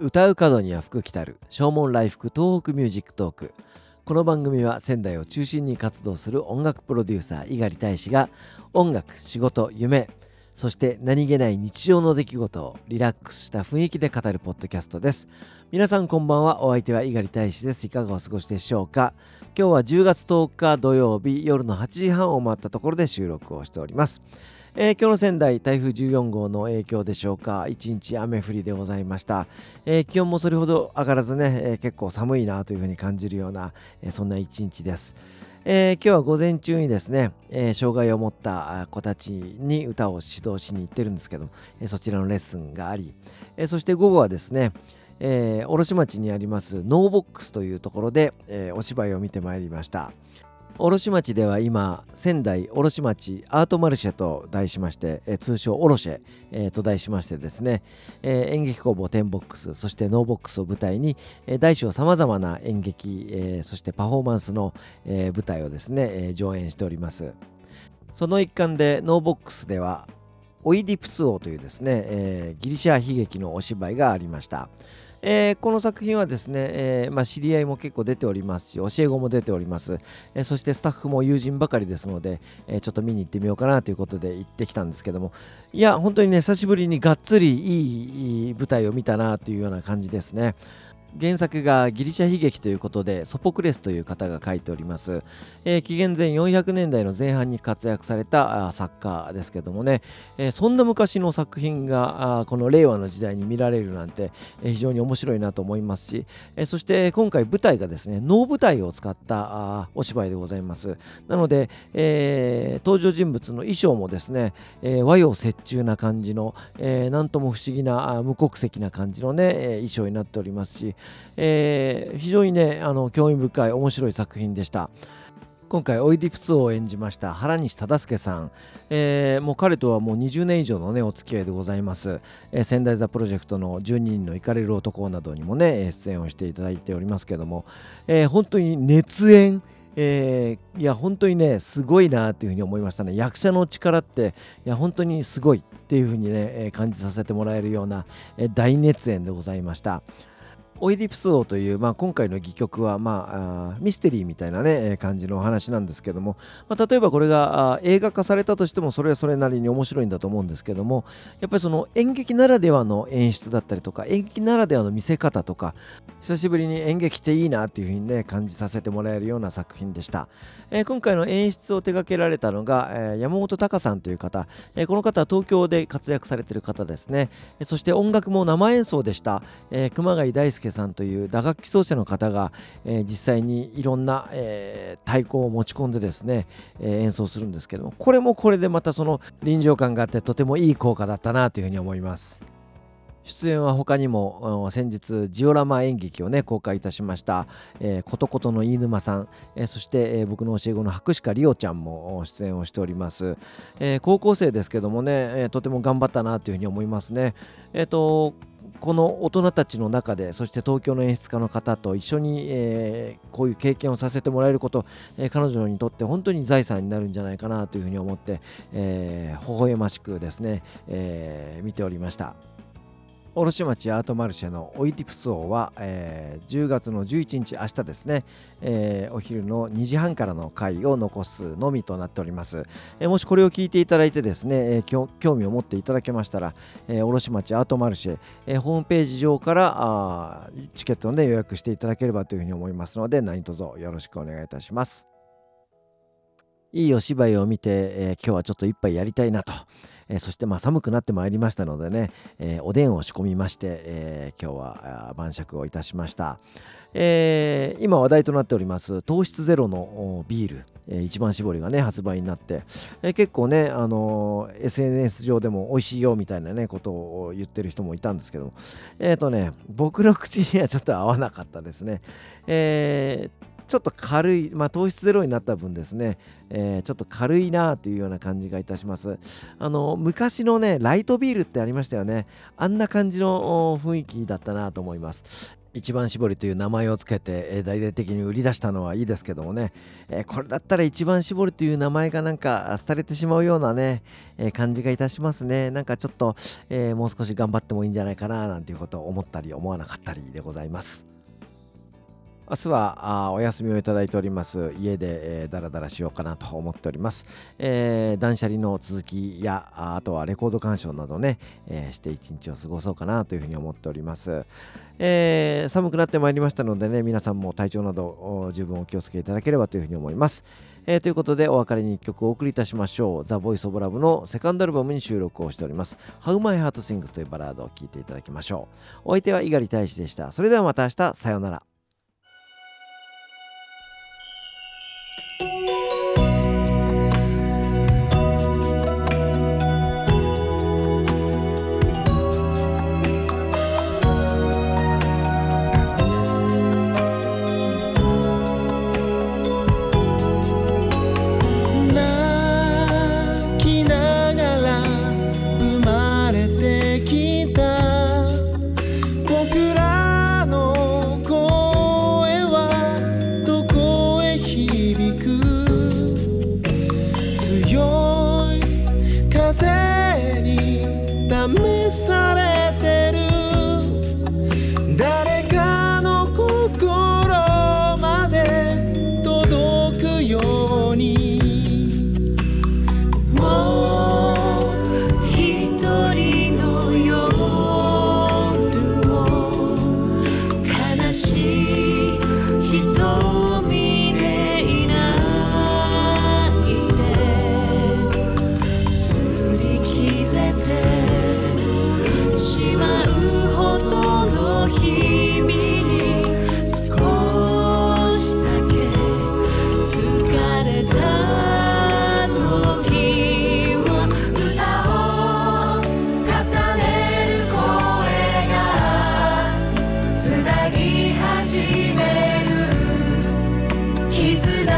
歌う門には福来たる。唱門来福東北 Music Talk。この番組は仙台を中心に活動する音楽プロデューサー猪狩大使が音楽仕事夢そして何気ない日常の出来事をリラックスした雰囲気で語るポッドキャストです。皆さんこんばんは。お相手は猪狩大使です。いかがお過ごしでしょうか？今日は10月10日土曜日夜の8時半を回ったところで収録をしております。えー、今日の仙台台風14号の影響でしょうか。一日雨降りでございました、えー、気温もそれほど上がらずね、えー、結構寒いなというふうに感じるような、えそんな一日です。えー、今日は午前中にですね、えー、障害を持った子たちに歌を指導しに行ってるんですけど、えー、そちらのレッスンがあり、えそして午後はですね、え卸町にありますノーボックスというところで、えお芝居を見てまいりました。卸町では今仙台卸町アートマルシェと題しまして、え通称オロシェ、えー、と題しましてですね、えー、演劇工房テンボックスそしてノーボックスを舞台に、えー、大小さまざまな演劇、えー、そしてパフォーマンスの、えー、舞台をですね、えー、上演しております。その一環でノーボックスではオイディプス王というですね、えー、ギリシャ悲劇のお芝居がありました。えー、この作品はですね、えー、まあ、知り合いも結構出ておりますし教え子も出ております、えー、そしてスタッフも友人ばかりですので、えちょっと見に行ってみようかなということで行ってきたんですけども。いや本当にね久しぶりにがっつりいい舞台を見たなというような感じですね。原作がギリシャ悲劇ということでソポクレスという方が書いております、えー、紀元前400年代の前半に活躍された作家ですけどもね、えー、そんな昔の作品がこの令和の時代に見られるなんて、えー、非常に面白いなと思いますし、えそして今回舞台がですね能舞台を使ったお芝居でございます。なので、え登場人物の衣装もですね、え和洋折衷な感じの、えなんとも不思議な無国籍な感じのね、え衣装になっておりますしえー、非常にねあの興味深い面白い作品でした。今回オイディプスを演じました原西忠介さん、えー、もう彼とはもう20年以上のねお付き合いでございます、えー、仙台座プロジェクトの12人の行かれる男などにもね出演をしていただいておりますけども、えー、本当に熱演。えー、いや本当にねすごいなというふうに思いましたね。役者の力っていや本当にすごいっていうふうにね感じさせてもらえるような大熱演でございました。オイディプス王という、まあ、今回の戯曲は、まあ、ミステリーみたいな、ね、感じのお話なんですけども、まあ、例えばこれが映画化されたとしてもそれはそれなりに面白いんだと思うんですけどもやっぱりその演劇ならではの演出だったりとか演劇ならではの見せ方とか久しぶりに演劇っていいなっていうふうにね感じさせてもらえるような作品でした、えー、今回の演出を手掛けられたのが、えー、山本隆さんという方、えー、この方は東京で活躍されている方ですね、えそして音楽も生演奏でした、え熊谷大輔さんという打楽器奏者の方が、えー、実際にいろんな、えー、太鼓を持ち込んでですね、えー、演奏するんですけどもこれもこれでまたその臨場感があってとてもいい効果だったなというふうに思います。出演は他にも先日ジオラマ演劇をね公開いたしました「えー、ことことの飯沼さん」えー、そして、えー、僕の教え子の博鹿里央ちゃんも出演をしております、えー、高校生ですけどもね、えー、とても頑張ったなというふうに思いますねえっ、とこの大人たちの中でそして東京の演出家の方と一緒に、えー、こういう経験をさせてもらえること、えー、彼女にとって本当に財産になるんじゃないかなというふうに思って、えー、微笑ましくですね、え見ておりました。卸町アートマルシェのオイティプス王は、えー、10月の11日明日ですね、えー、お昼の2時半からの回を残すのみとなっております、えー、もしこれを聞いていただいてですね、えー、興味を持っていただけましたら、えー、卸町アートマルシェ、えー、ホームページ上からあチケットを、ね、予約していただければというふうに思いますので何卒よろしくお願いいたします。いいお芝居を見て、えー、今日はちょっと一杯やりたいなと。えそしてまあ寒くなってまいりましたのでね、えおでんを仕込みまして、え今日は晩酌をいたしました、え、今話題となっております糖質ゼロのビール、え、一番搾りがね発売になって、え、結構ね、あの SNS 上でも美味しいよみたいなねことを言ってる人もいたんですけどえっ、とね僕の口にはちょっと合わなかったですね。えーちょっと軽い、まあ、糖質ゼロになった分ですね、えー、ちょっと軽いなというような感じがいたします。あの昔のね、ライトビールってありましたよね。あんな感じの雰囲気だったなと思います。一番搾りという名前をつけて、えー、大々的に売り出したのはいいですけどもね、えー、これだったら一番搾りという名前がなんか廃れてしまうようなね、えー、感じがいたしますねなんかちょっと、えもう少し頑張ってもいいんじゃないかななんていうことを思ったり思わなかったりでございます明日はあお休みをいただいております家で、えー、ダラダラしようかなと思っております、えー、断捨離の続きやあとはレコード鑑賞などね、えー、して一日を過ごそうかなというふうに思っております、えー、寒くなってまいりましたのでね皆さんも体調など十分お気をつけいただければというふうに思いますえー、ということでお別れに1曲お送りいたしましょう。ザ・ボイス・オブ・ラブのセカンドアルバムに収録をしております。How My Heart Sings というバラードを聴いていただきましょう。お相手は猪狩大使でした。それではまた明日、さようなら。Música 絆